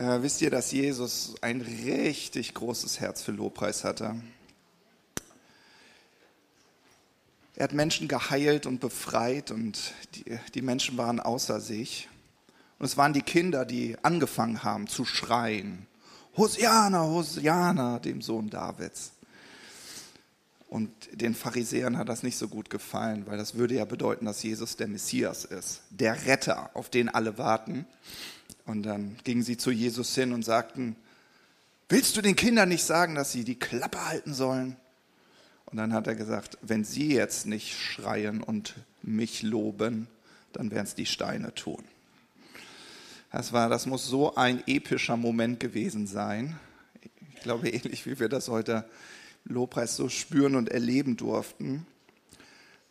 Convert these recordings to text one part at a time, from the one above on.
Äh, wisst ihr, dass Jesus ein richtig großes Herz für Lobpreis hatte? Er hat Menschen geheilt und befreit und die, die Menschen waren außer sich. Und es waren die Kinder, die angefangen haben zu schreien. Hosiana, Hosiana, dem Sohn Davids. Und den Pharisäern hat das nicht so gut gefallen, weil das würde ja bedeuten, dass Jesus der Messias ist, der Retter, auf den alle warten. Und dann gingen sie zu Jesus hin und sagten, willst du den Kindern nicht sagen, dass sie die Klappe halten sollen? Und dann hat er gesagt, wenn sie jetzt nicht schreien und mich loben, dann werden es die Steine tun. Das, war, das muss so ein epischer Moment gewesen sein. Ich glaube, ähnlich wie wir das heute Lobpreis so spüren und erleben durften.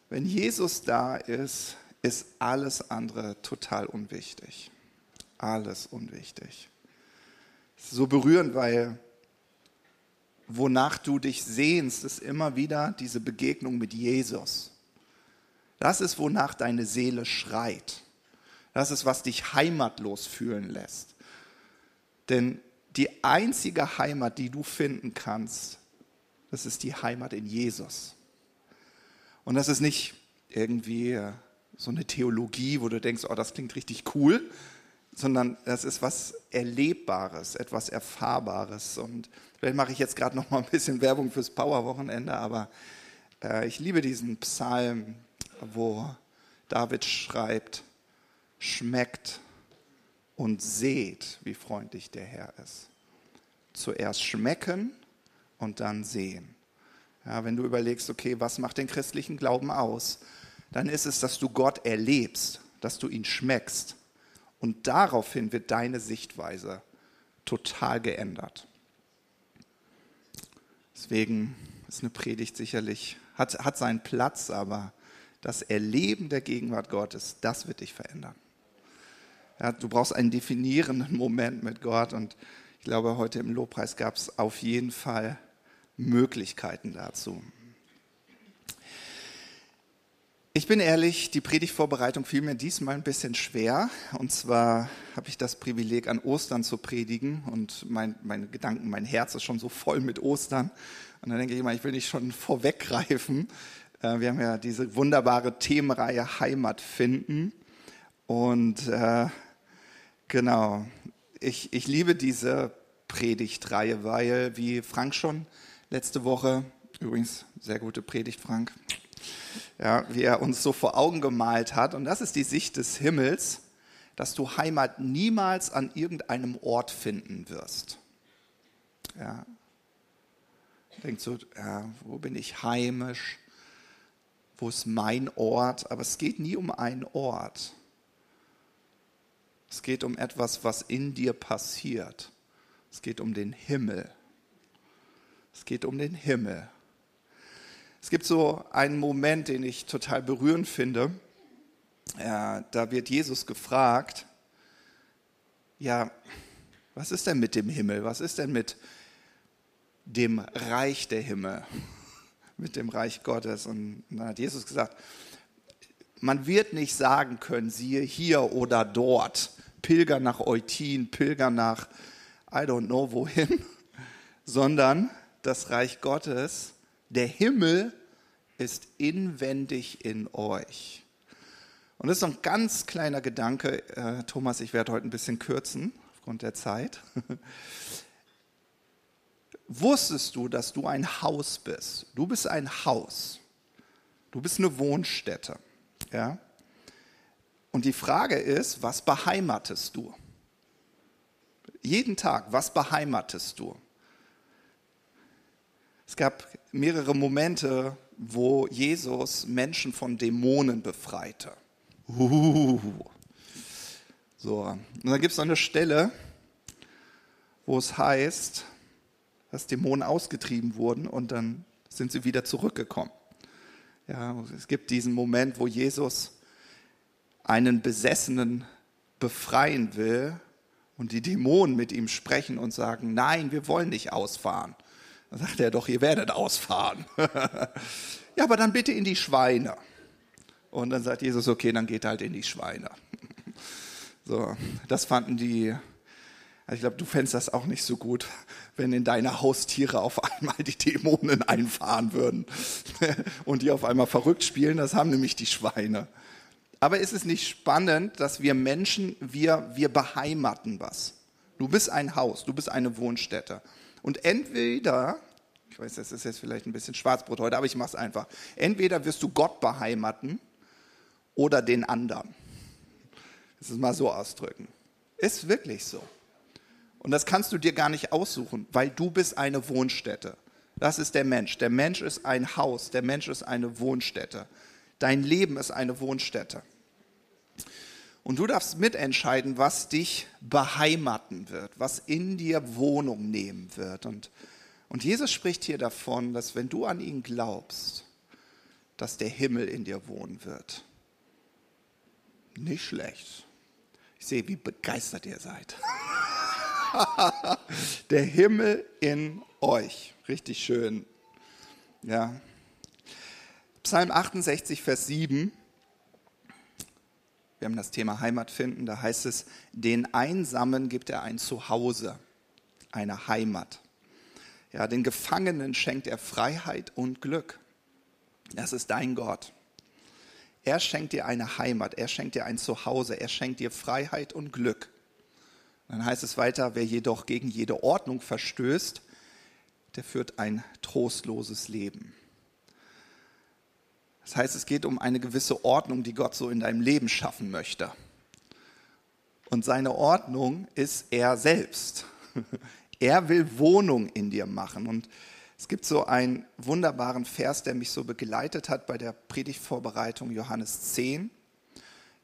Wenn Jesus da ist, ist alles andere total unwichtig alles unwichtig. So berührend, weil wonach du dich sehnst, ist immer wieder diese Begegnung mit Jesus. Das ist, wonach deine Seele schreit. Das ist, was dich heimatlos fühlen lässt. Denn die einzige Heimat, die du finden kannst, das ist die Heimat in Jesus. Und das ist nicht irgendwie so eine Theologie, wo du denkst, oh, das klingt richtig cool, sondern das ist was Erlebbares, etwas Erfahrbares. Und vielleicht mache ich jetzt gerade noch mal ein bisschen Werbung fürs Power-Wochenende, aber äh, ich liebe diesen Psalm, wo David schreibt, schmeckt und seht, wie freundlich der Herr ist. Zuerst schmecken und dann sehen. Ja, wenn du überlegst, okay, was macht den christlichen Glauben aus, dann ist es, dass du Gott erlebst, dass du ihn schmeckst und daraufhin wird deine Sichtweise total geändert. Deswegen ist eine Predigt sicherlich, hat, hat seinen Platz, aber das Erleben der Gegenwart Gottes, das wird dich verändern. Ja, du brauchst einen definierenden Moment mit Gott und ich glaube, heute im Lobpreis gab es auf jeden Fall Möglichkeiten dazu. Ich bin ehrlich, die Predigtvorbereitung fiel mir diesmal ein bisschen schwer. Und zwar habe ich das Privileg, an Ostern zu predigen. Und mein, meine Gedanken, mein Herz ist schon so voll mit Ostern. Und dann denke ich immer, ich will nicht schon vorweggreifen. Äh, wir haben ja diese wunderbare Themenreihe Heimat finden. Und äh, genau, ich, ich liebe diese Predigtreihe, weil, wie Frank schon letzte Woche, übrigens sehr gute Predigt, Frank, ja, wie er uns so vor Augen gemalt hat. Und das ist die Sicht des Himmels, dass du Heimat niemals an irgendeinem Ort finden wirst. Ja. Denkt so, ja, wo bin ich heimisch? Wo ist mein Ort? Aber es geht nie um einen Ort. Es geht um etwas, was in dir passiert. Es geht um den Himmel. Es geht um den Himmel. Es gibt so einen Moment, den ich total berührend finde. Ja, da wird Jesus gefragt, ja, was ist denn mit dem Himmel? Was ist denn mit dem Reich der Himmel? Mit dem Reich Gottes? Und dann hat Jesus gesagt, man wird nicht sagen können, siehe hier oder dort, Pilger nach Eutin, Pilger nach I don't know wohin, sondern das Reich Gottes der Himmel ist inwendig in euch. Und das ist so ein ganz kleiner Gedanke. Äh, Thomas, ich werde heute ein bisschen kürzen aufgrund der Zeit. Wusstest du, dass du ein Haus bist? Du bist ein Haus. Du bist eine Wohnstätte. Ja? Und die Frage ist, was beheimatest du? Jeden Tag, was beheimatest du? Es gab mehrere Momente, wo Jesus Menschen von Dämonen befreite. Uh. So, und dann gibt es eine Stelle, wo es heißt, dass Dämonen ausgetrieben wurden und dann sind sie wieder zurückgekommen. Ja, es gibt diesen Moment, wo Jesus einen Besessenen befreien will und die Dämonen mit ihm sprechen und sagen, nein, wir wollen nicht ausfahren. Dann sagt er doch, ihr werdet ausfahren. ja, aber dann bitte in die Schweine. Und dann sagt Jesus, okay, dann geht halt in die Schweine. so, das fanden die, Also ich glaube, du fändest das auch nicht so gut, wenn in deine Haustiere auf einmal die Dämonen einfahren würden und die auf einmal verrückt spielen. Das haben nämlich die Schweine. Aber ist es nicht spannend, dass wir Menschen, wir, wir beheimaten was? Du bist ein Haus, du bist eine Wohnstätte. Und entweder, ich weiß, das ist jetzt vielleicht ein bisschen Schwarzbrot heute, aber ich mache es einfach. Entweder wirst du Gott beheimaten oder den anderen. Das ist mal so ausdrücken. Ist wirklich so. Und das kannst du dir gar nicht aussuchen, weil du bist eine Wohnstätte. Das ist der Mensch. Der Mensch ist ein Haus. Der Mensch ist eine Wohnstätte. Dein Leben ist eine Wohnstätte. Und du darfst mitentscheiden, was dich beheimaten wird, was in dir Wohnung nehmen wird. Und, und Jesus spricht hier davon, dass wenn du an ihn glaubst, dass der Himmel in dir wohnen wird. Nicht schlecht. Ich sehe, wie begeistert ihr seid. Der Himmel in euch. Richtig schön. Ja. Psalm 68, Vers 7. Wir haben das Thema Heimat finden. Da heißt es, den Einsamen gibt er ein Zuhause, eine Heimat. Ja, den Gefangenen schenkt er Freiheit und Glück. Das ist dein Gott. Er schenkt dir eine Heimat, er schenkt dir ein Zuhause, er schenkt dir Freiheit und Glück. Dann heißt es weiter, wer jedoch gegen jede Ordnung verstößt, der führt ein trostloses Leben. Das heißt, es geht um eine gewisse Ordnung, die Gott so in deinem Leben schaffen möchte. Und seine Ordnung ist er selbst. Er will Wohnung in dir machen. Und es gibt so einen wunderbaren Vers, der mich so begleitet hat bei der Predigtvorbereitung, Johannes 10,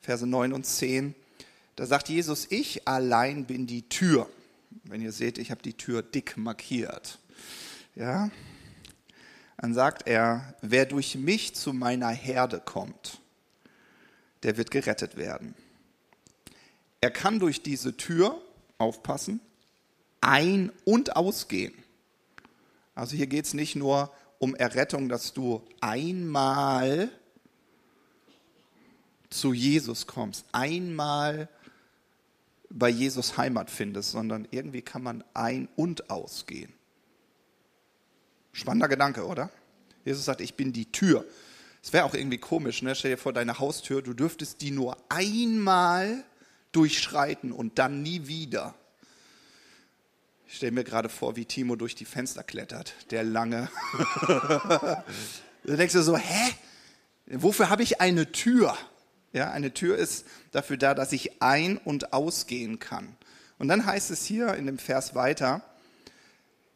Verse 9 und 10. Da sagt Jesus, ich allein bin die Tür. Wenn ihr seht, ich habe die Tür dick markiert. Ja? Dann sagt er, wer durch mich zu meiner Herde kommt, der wird gerettet werden. Er kann durch diese Tür, aufpassen, ein- und ausgehen. Also hier geht es nicht nur um Errettung, dass du einmal zu Jesus kommst, einmal bei Jesus Heimat findest, sondern irgendwie kann man ein- und ausgehen. Spannender Gedanke, oder? Jesus sagt, ich bin die Tür. Es wäre auch irgendwie komisch, ne? stell dir vor, deine Haustür, du dürftest die nur einmal durchschreiten und dann nie wieder. Ich stelle mir gerade vor, wie Timo durch die Fenster klettert, der lange. da denkst du so, hä? Wofür habe ich eine Tür? Ja, eine Tür ist dafür da, dass ich ein- und ausgehen kann. Und dann heißt es hier in dem Vers weiter,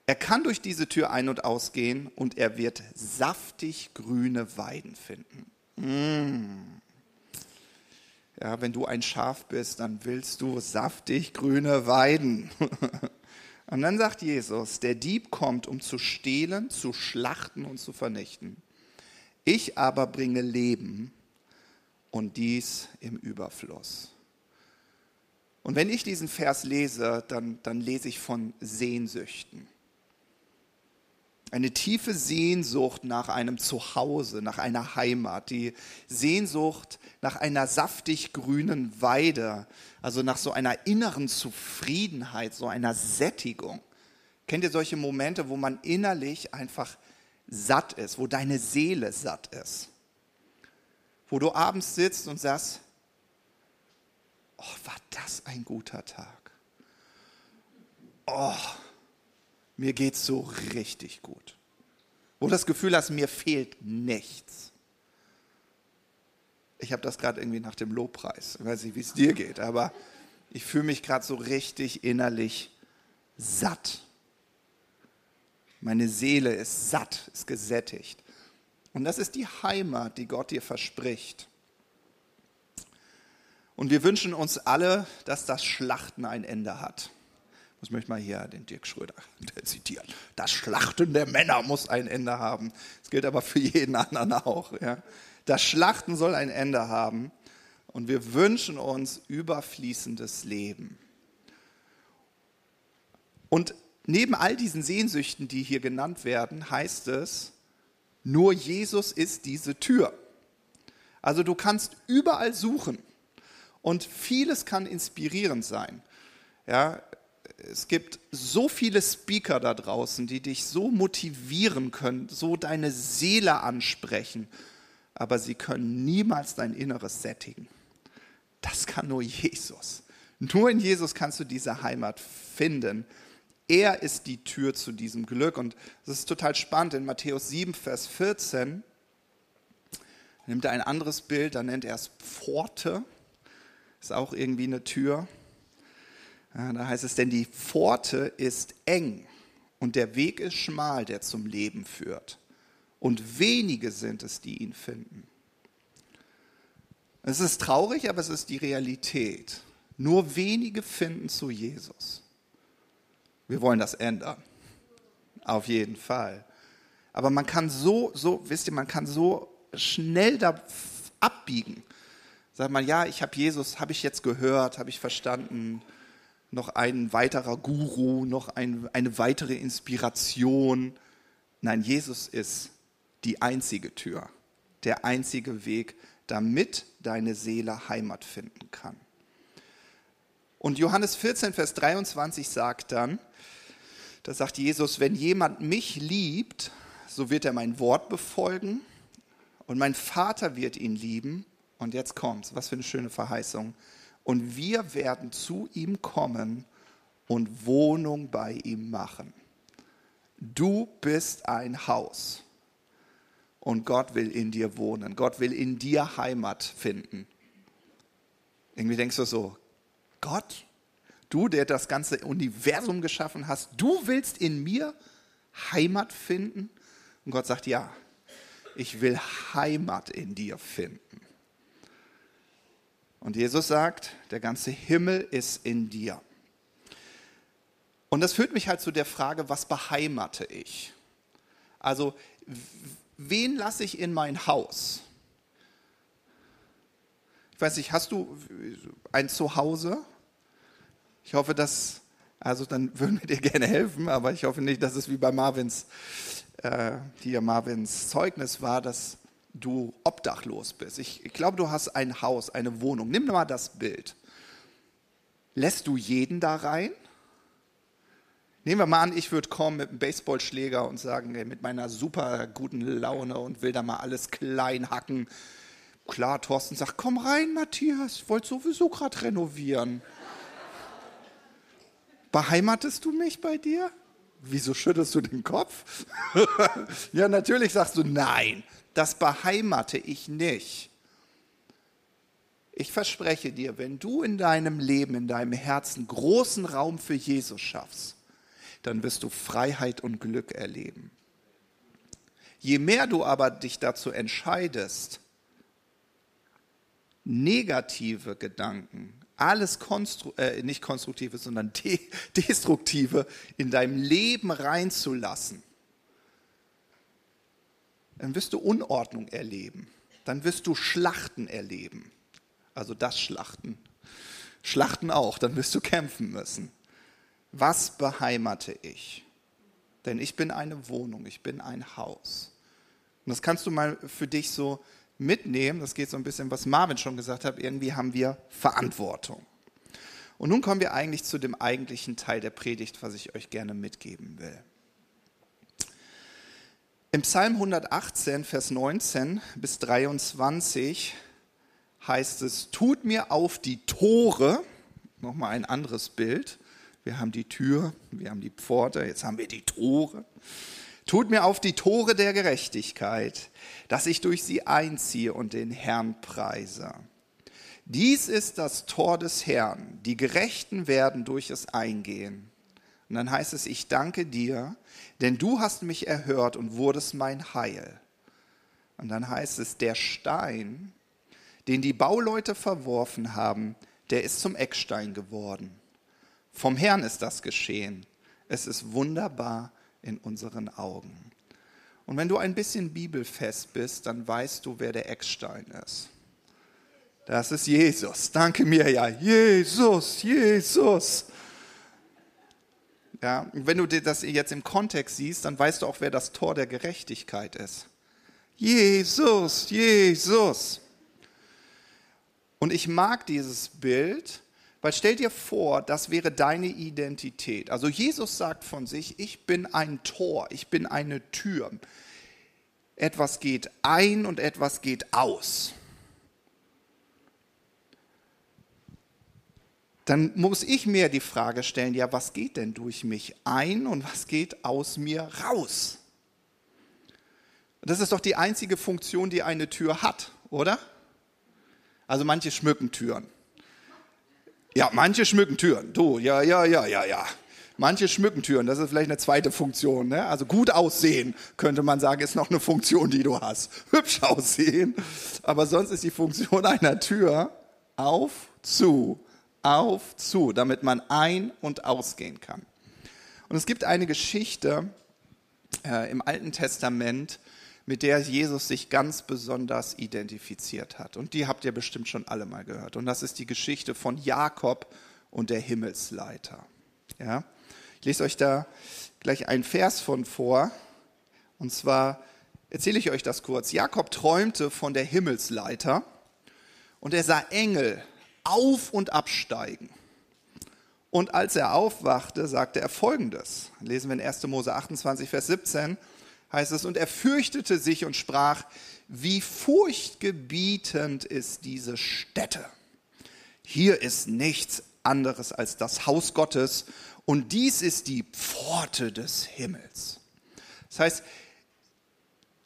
er kann durch diese Tür ein- und ausgehen und er wird saftig grüne Weiden finden. Mmh. Ja, wenn du ein Schaf bist, dann willst du saftig grüne Weiden. und dann sagt Jesus, der Dieb kommt, um zu stehlen, zu schlachten und zu vernichten. Ich aber bringe Leben und dies im Überfluss. Und wenn ich diesen Vers lese, dann, dann lese ich von Sehnsüchten. Eine tiefe Sehnsucht nach einem Zuhause, nach einer Heimat, die Sehnsucht nach einer saftig grünen Weide, also nach so einer inneren Zufriedenheit, so einer Sättigung. Kennt ihr solche Momente, wo man innerlich einfach satt ist, wo deine Seele satt ist? wo du abends sitzt und sagst, oh, war das ein guter Tag. Oh, mir geht's so richtig gut. Wo du das Gefühl hast, mir fehlt nichts. Ich habe das gerade irgendwie nach dem Lobpreis. Ich weiß nicht, wie es dir geht, aber ich fühle mich gerade so richtig innerlich satt. Meine Seele ist satt, ist gesättigt. Und das ist die Heimat, die Gott dir verspricht. Und wir wünschen uns alle, dass das Schlachten ein Ende hat. Ich möchte mal hier den Dirk Schröder zitieren. Das Schlachten der Männer muss ein Ende haben. Das gilt aber für jeden anderen auch. Ja. Das Schlachten soll ein Ende haben. Und wir wünschen uns überfließendes Leben. Und neben all diesen Sehnsüchten, die hier genannt werden, heißt es, nur Jesus ist diese Tür. Also du kannst überall suchen und vieles kann inspirierend sein. Ja, es gibt so viele Speaker da draußen, die dich so motivieren können, so deine Seele ansprechen, aber sie können niemals dein Inneres sättigen. Das kann nur Jesus. Nur in Jesus kannst du diese Heimat finden. Er ist die Tür zu diesem Glück. Und das ist total spannend. In Matthäus 7, Vers 14 nimmt er ein anderes Bild, da nennt er es Pforte. Ist auch irgendwie eine Tür. Ja, da heißt es, denn die Pforte ist eng und der Weg ist schmal, der zum Leben führt. Und wenige sind es, die ihn finden. Es ist traurig, aber es ist die Realität. Nur wenige finden zu Jesus. Wir wollen das ändern. Auf jeden Fall. Aber man kann so, so, wisst ihr, man kann so schnell da abbiegen. Sagt man, ja, ich habe Jesus, habe ich jetzt gehört, habe ich verstanden. Noch ein weiterer Guru, noch ein, eine weitere Inspiration. Nein, Jesus ist die einzige Tür, der einzige Weg, damit deine Seele Heimat finden kann. Und Johannes 14, Vers 23 sagt dann, da sagt Jesus, wenn jemand mich liebt, so wird er mein Wort befolgen und mein Vater wird ihn lieben. Und jetzt kommt's, was für eine schöne Verheißung. Und wir werden zu ihm kommen und Wohnung bei ihm machen. Du bist ein Haus und Gott will in dir wohnen. Gott will in dir Heimat finden. Irgendwie denkst du so, Gott, du, der das ganze Universum geschaffen hast, du willst in mir Heimat finden? Und Gott sagt, ja, ich will Heimat in dir finden. Und Jesus sagt, der ganze Himmel ist in dir. Und das führt mich halt zu der Frage, was beheimate ich? Also, wen lasse ich in mein Haus? Ich weiß nicht, hast du ein Zuhause? Ich hoffe, dass, also dann würden wir dir gerne helfen, aber ich hoffe nicht, dass es wie bei Marvins, äh, hier Marvins Zeugnis war, dass du obdachlos bist. Ich, ich glaube, du hast ein Haus, eine Wohnung. Nimm mal das Bild. Lässt du jeden da rein? Nehmen wir mal an, ich würde kommen mit einem Baseballschläger und sagen, ey, mit meiner super guten Laune und will da mal alles klein hacken Klar, Thorsten sagt, komm rein, Matthias, ich wollte sowieso gerade renovieren. Beheimatest du mich bei dir? Wieso schüttelst du den Kopf? ja, natürlich sagst du, nein, das beheimate ich nicht. Ich verspreche dir, wenn du in deinem Leben, in deinem Herzen großen Raum für Jesus schaffst, dann wirst du Freiheit und Glück erleben. Je mehr du aber dich dazu entscheidest, negative Gedanken, alles konstru äh, nicht konstruktive, sondern de destruktive in deinem Leben reinzulassen, dann wirst du Unordnung erleben. Dann wirst du Schlachten erleben. Also das Schlachten. Schlachten auch, dann wirst du kämpfen müssen. Was beheimate ich? Denn ich bin eine Wohnung, ich bin ein Haus. Und das kannst du mal für dich so mitnehmen, das geht so ein bisschen, was Marvin schon gesagt hat, irgendwie haben wir Verantwortung. Und nun kommen wir eigentlich zu dem eigentlichen Teil der Predigt, was ich euch gerne mitgeben will. Im Psalm 118, Vers 19 bis 23 heißt es, tut mir auf die Tore, nochmal ein anderes Bild, wir haben die Tür, wir haben die Pforte, jetzt haben wir die Tore. Tut mir auf die Tore der Gerechtigkeit, dass ich durch sie einziehe und den Herrn preise. Dies ist das Tor des Herrn, die Gerechten werden durch es eingehen. Und dann heißt es, ich danke dir, denn du hast mich erhört und wurdest mein Heil. Und dann heißt es, der Stein, den die Bauleute verworfen haben, der ist zum Eckstein geworden. Vom Herrn ist das geschehen. Es ist wunderbar in unseren Augen. Und wenn du ein bisschen bibelfest bist, dann weißt du, wer der Eckstein ist. Das ist Jesus. Danke mir ja. Jesus, Jesus. Ja, wenn du das jetzt im Kontext siehst, dann weißt du auch, wer das Tor der Gerechtigkeit ist. Jesus, Jesus. Und ich mag dieses Bild, Weil stell dir vor, das wäre deine Identität. Also Jesus sagt von sich, ich bin ein Tor, ich bin eine Tür. Etwas geht ein und etwas geht aus. Dann muss ich mir die Frage stellen, ja, was geht denn durch mich ein und was geht aus mir raus? Das ist doch die einzige Funktion, die eine Tür hat, oder? Also manche schmücken Türen. Ja, manche schmücken Türen. Du, ja, ja, ja, ja, ja. Manche schmücken Türen, das ist vielleicht eine zweite Funktion. Ne? Also gut aussehen, könnte man sagen, ist noch eine Funktion, die du hast. Hübsch aussehen. Aber sonst ist die Funktion einer Tür auf, zu, auf, zu, damit man ein- und ausgehen kann. Und es gibt eine Geschichte äh, im Alten Testament, mit der Jesus sich ganz besonders identifiziert hat. Und die habt ihr bestimmt schon alle mal gehört. Und das ist die Geschichte von Jakob und der Himmelsleiter. Ja? Ich lese euch da gleich einen Vers von vor. Und zwar erzähle ich euch das kurz. Jakob träumte von der Himmelsleiter und er sah Engel auf und absteigen. Und als er aufwachte, sagte er folgendes. Lesen wir in 1. Mose 28, Vers 17 heißt es, und er fürchtete sich und sprach, wie furchtgebietend ist diese Stätte. Hier ist nichts anderes als das Haus Gottes und dies ist die Pforte des Himmels. Das heißt,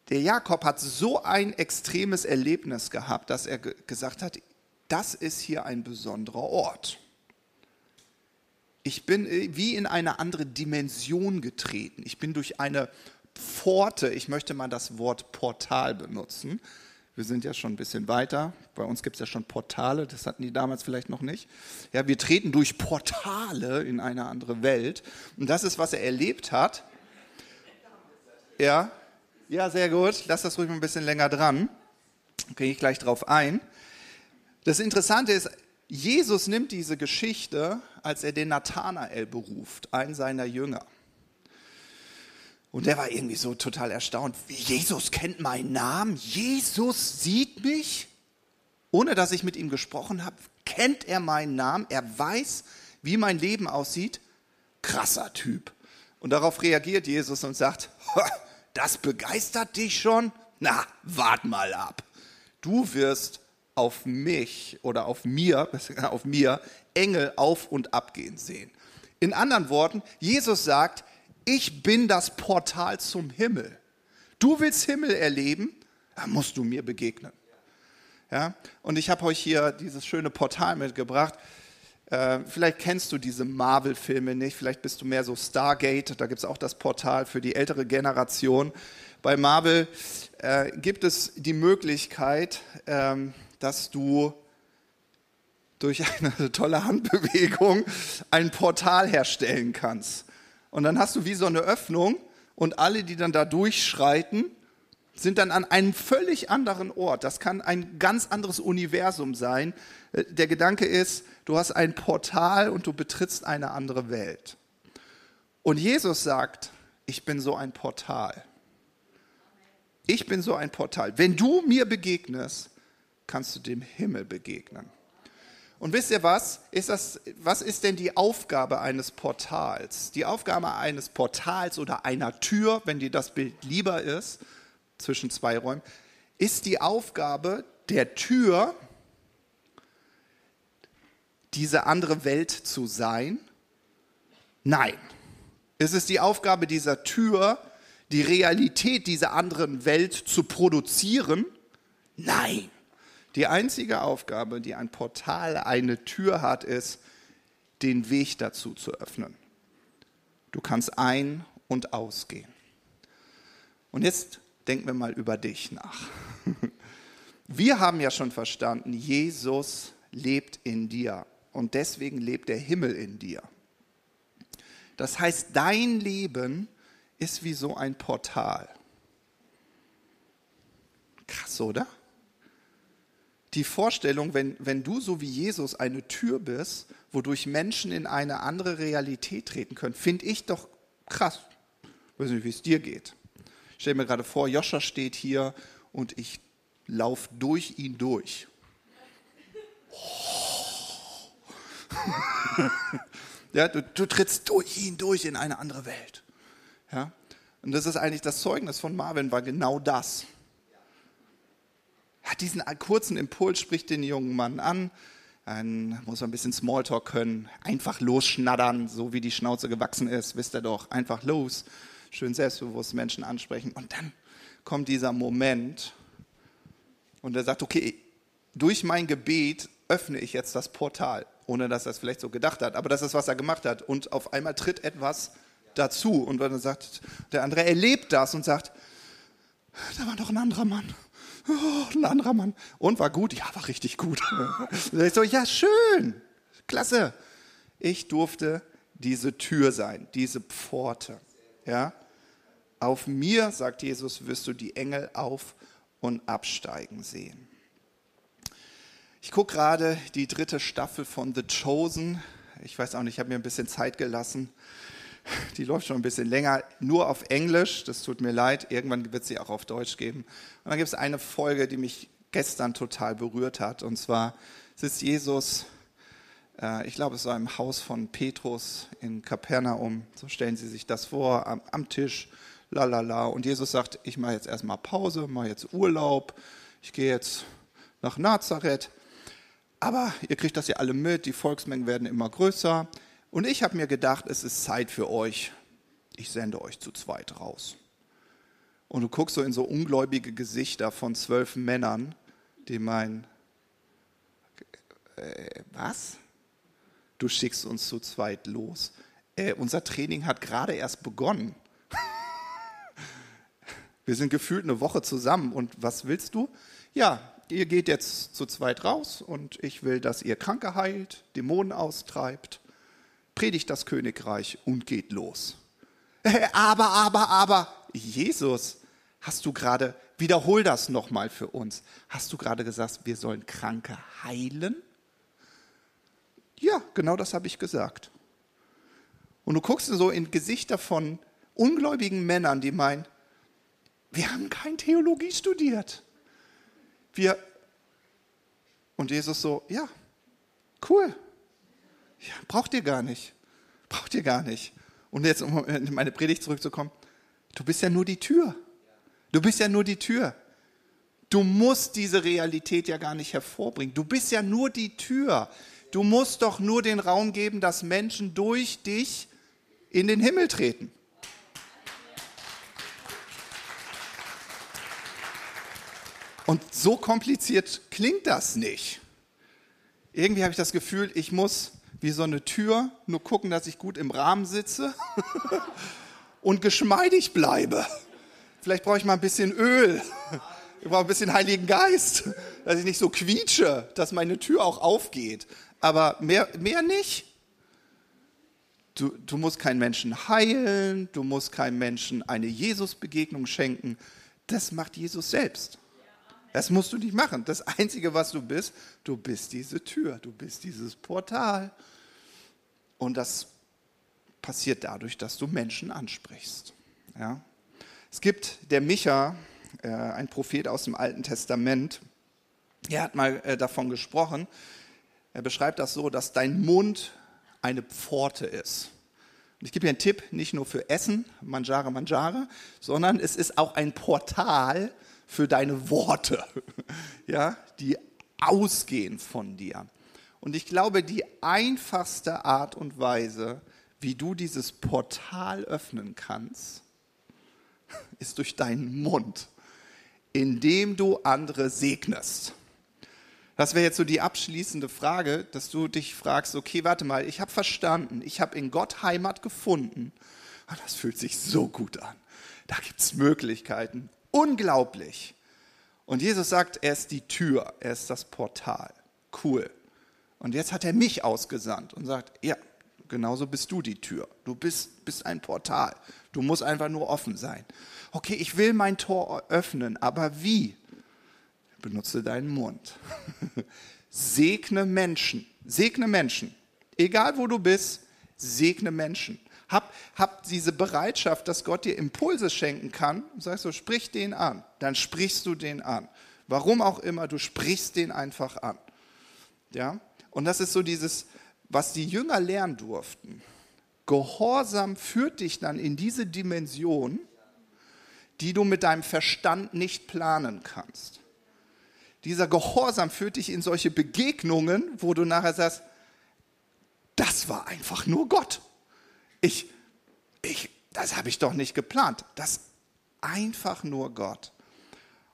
der Jakob hat so ein extremes Erlebnis gehabt, dass er gesagt hat, das ist hier ein besonderer Ort. Ich bin wie in eine andere Dimension getreten. Ich bin durch eine Pforte, ich möchte mal das Wort Portal benutzen. Wir sind ja schon ein bisschen weiter. Bei uns gibt es ja schon Portale, das hatten die damals vielleicht noch nicht. Ja, wir treten durch Portale in eine andere Welt. Und das ist, was er erlebt hat. Ja, ja, sehr gut. Lass das ruhig mal ein bisschen länger dran. Gehe ich gleich drauf ein. Das Interessante ist, Jesus nimmt diese Geschichte, als er den Nathanael beruft, einen seiner Jünger. Und der war irgendwie so total erstaunt. Jesus kennt meinen Namen. Jesus sieht mich. Ohne dass ich mit ihm gesprochen habe, kennt er meinen Namen. Er weiß, wie mein Leben aussieht. Krasser Typ. Und darauf reagiert Jesus und sagt, das begeistert dich schon? Na, wart mal ab. Du wirst auf mich oder auf mir, auf mir Engel auf und abgehen sehen. In anderen Worten, Jesus sagt, ich bin das Portal zum Himmel. Du willst Himmel erleben, dann musst du mir begegnen. Ja? Und ich habe euch hier dieses schöne Portal mitgebracht. Äh, vielleicht kennst du diese Marvel-Filme nicht, vielleicht bist du mehr so Stargate, da gibt es auch das Portal für die ältere Generation. Bei Marvel äh, gibt es die Möglichkeit, ähm, dass du durch eine tolle Handbewegung ein Portal herstellen kannst. Und dann hast du wie so eine Öffnung und alle, die dann da durchschreiten, sind dann an einem völlig anderen Ort. Das kann ein ganz anderes Universum sein. Äh, der Gedanke ist, du hast ein Portal und du betrittst eine andere Welt. Und Jesus sagt, ich bin so ein Portal. Ich bin so ein Portal. Wenn du mir begegnest, kannst du dem Himmel begegnen. Und wisst ihr was? Ist das, was ist denn die Aufgabe eines Portals? Die Aufgabe eines Portals oder einer Tür, wenn dir das Bild lieber ist, zwischen zwei Räumen, ist die Aufgabe der Tür, diese andere Welt zu sein? Nein. Ist es die Aufgabe dieser Tür, die Realität dieser anderen Welt zu produzieren? Nein. Die einzige Aufgabe, die ein Portal, eine Tür hat, ist, den Weg dazu zu öffnen. Du kannst ein- und ausgehen. Und jetzt denken wir mal über dich nach. Wir haben ja schon verstanden, Jesus lebt in dir und deswegen lebt der Himmel in dir. Das heißt, dein Leben ist wie so ein Portal. Krass, oder? Die Vorstellung, wenn, wenn du so wie Jesus eine Tür bist, wodurch Menschen in eine andere Realität treten können, finde ich doch krass. Ich weiß nicht, wie es dir geht. Ich stelle mir gerade vor, Joscha steht hier und ich laufe durch ihn durch. ja, du, du trittst durch ihn durch in eine andere Welt. Ja? Und das ist eigentlich das Zeugnis von Marvin, war genau das. Hat diesen kurzen Impuls, spricht den jungen Mann an, dann muss man ein bisschen Smalltalk können, einfach losschnattern, so wie die Schnauze gewachsen ist, wisst ihr doch, einfach los, schön selbstbewusst Menschen ansprechen. Und dann kommt dieser Moment und er sagt, okay, durch mein Gebet öffne ich jetzt das Portal, ohne dass er es vielleicht so gedacht hat, aber das ist, was er gemacht hat. Und auf einmal tritt etwas dazu. Und dann sagt der andere, erlebt das und sagt, da war noch ein anderer Mann oh, ein anderer Mann. Und war gut? Ja, war richtig gut. ich so, ja, schön, klasse. Ich durfte diese Tür sein, diese Pforte. Ja? Auf mir, sagt Jesus, wirst du die Engel auf und absteigen sehen. Ich gucke gerade die dritte Staffel von The Chosen. Ich weiß auch nicht, ich habe mir ein bisschen Zeit gelassen. Die läuft schon ein bisschen länger, nur auf Englisch. Das tut mir leid. Irgendwann wird sie auch auf Deutsch geben. Und dann gibt es eine Folge, die mich gestern total berührt hat. Und zwar sitzt Jesus, äh, ich glaube, es war im Haus von Petrus in Kapernaum. So stellen Sie sich das vor, am, am Tisch, la la la. Und Jesus sagt: Ich mache jetzt erstmal Pause, mache jetzt Urlaub. Ich gehe jetzt nach Nazareth. Aber ihr kriegt das ja alle mit, die Volksmengen werden immer größer. Und ich habe mir gedacht, es ist Zeit für euch. Ich sende euch zu zweit raus. Und du guckst so in so ungläubige Gesichter von zwölf Männern, die meinen, äh, was? Du schickst uns zu zweit los. Äh, unser Training hat gerade erst begonnen. Wir sind gefühlt eine Woche zusammen und was willst du? Ja, ihr geht jetzt zu zweit raus und ich will, dass ihr Kranke heilt, Dämonen austreibt predigt das Königreich und geht los. Aber, aber, aber, Jesus, hast du gerade, wiederhol das nochmal für uns. Hast du gerade gesagt, wir sollen Kranke heilen? Ja, genau das habe ich gesagt. Und du guckst so in Gesichter von ungläubigen Männern, die meinen, wir haben kein Theologie studiert. Wir und Jesus so, ja, cool. Ja, braucht ihr gar nicht. Braucht ihr gar nicht. Und jetzt, um in meine Predigt zurückzukommen, du bist ja nur die Tür. Du bist ja nur die Tür. Du musst diese Realität ja gar nicht hervorbringen. Du bist ja nur die Tür. Du musst doch nur den Raum geben, dass Menschen durch dich in den Himmel treten. Und so kompliziert klingt das nicht. Irgendwie habe ich das Gefühl, ich muss wie so eine Tür, nur gucken, dass ich gut im Rahmen sitze und geschmeidig bleibe. Vielleicht brauche ich mal ein bisschen Öl. Ich brauche ein bisschen Heiligen Geist, dass ich nicht so quietsche, dass meine Tür auch aufgeht. Aber mehr, mehr nicht. Du, du musst keinen Menschen heilen, du musst keinem Menschen eine Jesus-Begegnung schenken. Das macht Jesus selbst. Das musst du nicht machen. Das Einzige, was du bist, du bist diese Tür, du bist dieses Portal. Und das passiert dadurch, dass du Menschen ansprichst. Ja? Es gibt der Micha, äh, ein Prophet aus dem Alten Testament, er hat mal äh, davon gesprochen, er beschreibt das so, dass dein Mund eine Pforte ist. Und ich gebe dir einen Tipp, nicht nur für Essen, Manjare, Manjare, sondern es ist auch ein Portal für deine Worte, ja, die ausgehen von dir. Und ich glaube, die einfachste Art und Weise, wie du dieses Portal öffnen kannst, ist durch deinen Mund, indem du andere segnest. Das wäre jetzt so die abschließende Frage, dass du dich fragst, okay, warte mal, ich habe verstanden, ich habe in Gott Heimat gefunden. Und das fühlt sich so gut an. Da gibt es Möglichkeiten. Unglaublich. Und Jesus sagt, er ist die Tür, er ist das Portal. Cool. Und jetzt hat er mich ausgesandt und sagt, ja, genauso bist du die Tür. Du bist, bist ein Portal. Du musst einfach nur offen sein. Okay, ich will mein Tor öffnen, aber wie? Benutze deinen Mund. segne Menschen. Segne Menschen. Egal wo du bist, segne Menschen. Hab, hab diese Bereitschaft, dass Gott dir Impulse schenken kann. Sagst du, sprich den an. Dann sprichst du den an. Warum auch immer, du sprichst den einfach an. Ja? Und das ist so dieses, was die Jünger lernen durften, Gehorsam führt dich dann in diese Dimension, die du mit deinem Verstand nicht planen kannst. Dieser Gehorsam führt dich in solche Begegnungen, wo du nachher sagst, das war einfach nur Gott. Ich, ich, das habe ich doch nicht geplant. Das einfach nur Gott.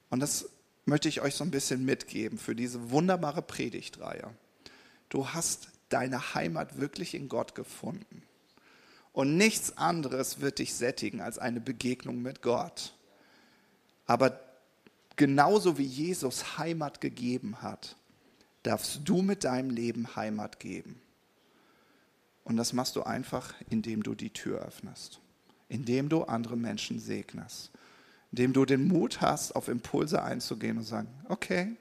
Und das möchte ich euch so ein bisschen mitgeben für diese wunderbare Predigtreihe. Du hast deine Heimat wirklich in Gott gefunden. Und nichts anderes wird dich sättigen als eine Begegnung mit Gott. Aber genauso wie Jesus Heimat gegeben hat, darfst du mit deinem Leben Heimat geben. Und das machst du einfach, indem du die Tür öffnest, indem du andere Menschen segnest, indem du den Mut hast, auf Impulse einzugehen und sagen, okay,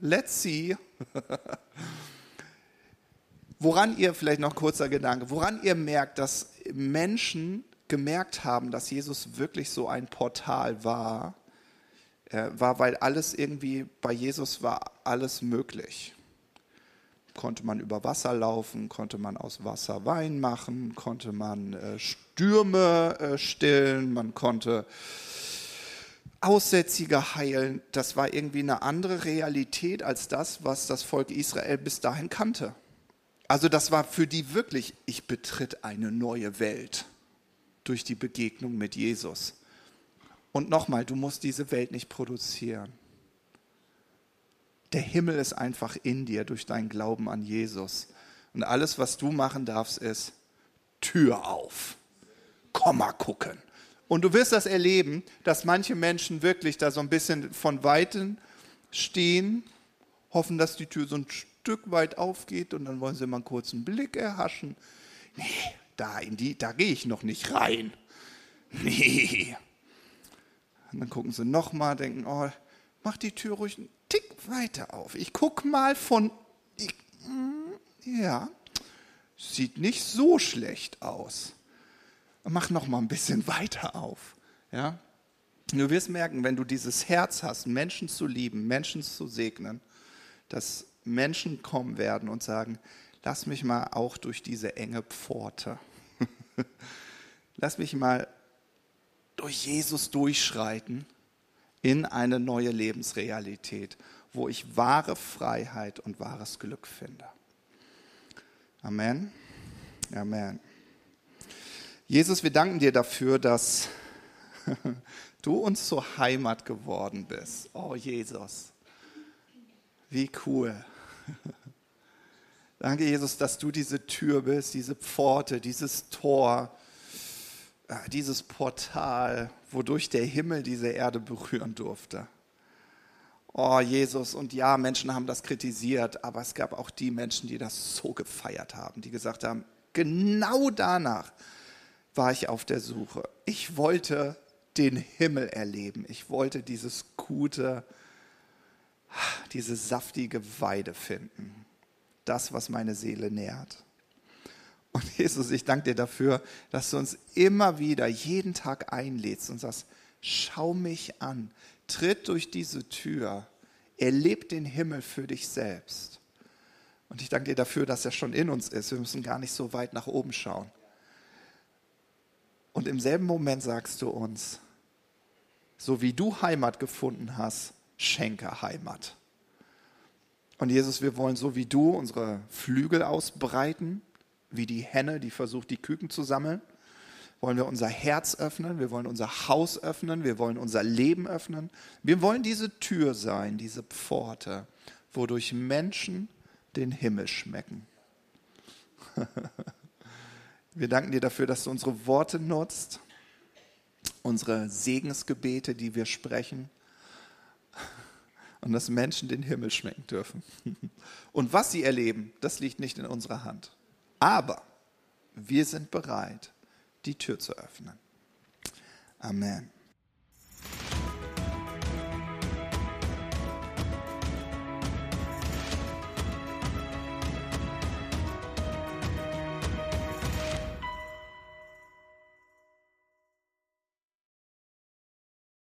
let's see. woran ihr, vielleicht noch kurzer Gedanke, woran ihr merkt, dass Menschen gemerkt haben, dass Jesus wirklich so ein Portal war, äh, war, weil alles irgendwie bei Jesus war alles möglich. Konnte man über Wasser laufen, konnte man aus Wasser Wein machen, konnte man äh, Stürme äh, stillen, man konnte Aussätzige heilen. Das war irgendwie eine andere Realität als das, was das Volk Israel bis dahin kannte. Also das war für die wirklich, ich betritt eine neue Welt durch die Begegnung mit Jesus. Und nochmal, du musst diese Welt nicht produzieren. Der Himmel ist einfach in dir durch deinen Glauben an Jesus. Und alles, was du machen darfst, ist Tür auf. Komm mal gucken. Und du wirst das erleben, dass manche Menschen wirklich da so ein bisschen von Weitem stehen, hoffen, dass die Tür so ein Stück weit aufgeht und dann wollen sie mal einen kurzen Blick erhaschen. Nee, da, da gehe ich noch nicht rein. Nee. Und dann gucken sie nochmal, denken, oh, mach die Tür ruhig einen Tick weiter auf. Ich gucke mal von, ich, ja, sieht nicht so schlecht aus. Mach noch mal ein bisschen weiter auf. Ja? Du wirst merken, wenn du dieses Herz hast, Menschen zu lieben, Menschen zu segnen, dass Menschen kommen werden und sagen, lass mich mal auch durch diese enge Pforte. lass mich mal durch Jesus durchschreiten in eine neue Lebensrealität, wo ich wahre Freiheit und wahres Glück finde. Amen. Amen. Jesus, wir danken dir dafür, dass du uns zur Heimat geworden bist. Oh Jesus, wie cool. Danke, Jesus, dass du diese Tür bist, diese Pforte, dieses Tor, äh, dieses Portal, wodurch der Himmel diese Erde berühren durfte. Oh, Jesus, und ja, Menschen haben das kritisiert, aber es gab auch die Menschen, die das so gefeiert haben, die gesagt haben, genau danach war ich auf der Suche. Ich wollte den Himmel erleben. Ich wollte dieses gute, diese saftige Weide finden. Das, was meine Seele nährt. Und Jesus, ich danke dir dafür, dass du uns immer wieder jeden Tag einlädst und sagst, schau mich an, tritt durch diese Tür, erleb den Himmel für dich selbst. Und ich danke dir dafür, dass er schon in uns ist. Wir müssen gar nicht so weit nach oben schauen. Und im selben Moment sagst du uns, so wie du Heimat gefunden hast, schenke Heimat. Und Jesus, wir wollen so wie du unsere Flügel ausbreiten, wie die Henne, die versucht, die Küken zu sammeln. Wollen wir unser Herz öffnen, wir wollen unser Haus öffnen, wir wollen unser Leben öffnen. Wir wollen diese Tür sein, diese Pforte, wodurch Menschen den Himmel schmecken. wir danken dir dafür, dass du unsere Worte nutzt, unsere Segensgebete, die wir sprechen und dass Menschen den Himmel schmecken dürfen. Und was sie erleben, das liegt nicht in unserer Hand. Aber wir sind bereit, die Tür zu öffnen. Amen.